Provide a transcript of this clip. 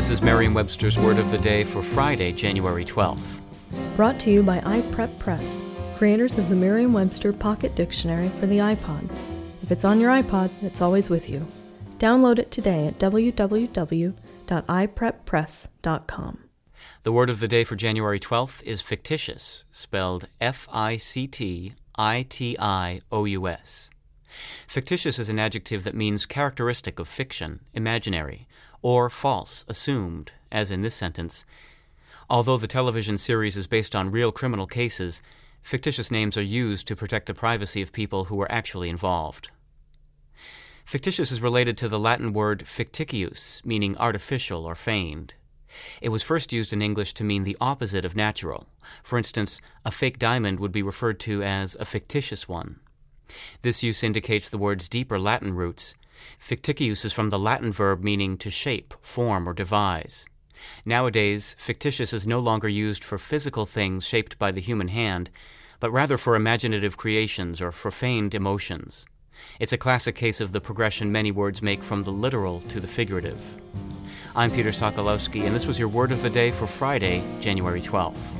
This is Merriam Webster's Word of the Day for Friday, January 12th. Brought to you by iPrep Press, creators of the Merriam Webster Pocket Dictionary for the iPod. If it's on your iPod, it's always with you. Download it today at www.ipreppress.com. The word of the day for January 12th is fictitious, spelled F I C T I T I O U S. Fictitious is an adjective that means characteristic of fiction, imaginary, or false, assumed, as in this sentence. Although the television series is based on real criminal cases, fictitious names are used to protect the privacy of people who were actually involved. Fictitious is related to the Latin word ficticius, meaning artificial or feigned. It was first used in English to mean the opposite of natural. For instance, a fake diamond would be referred to as a fictitious one. This use indicates the word's deeper Latin roots. Ficticius is from the Latin verb meaning to shape, form, or devise. Nowadays, fictitious is no longer used for physical things shaped by the human hand, but rather for imaginative creations or for feigned emotions. It's a classic case of the progression many words make from the literal to the figurative. I'm Peter Sokolowski, and this was your word of the day for Friday, January 12th.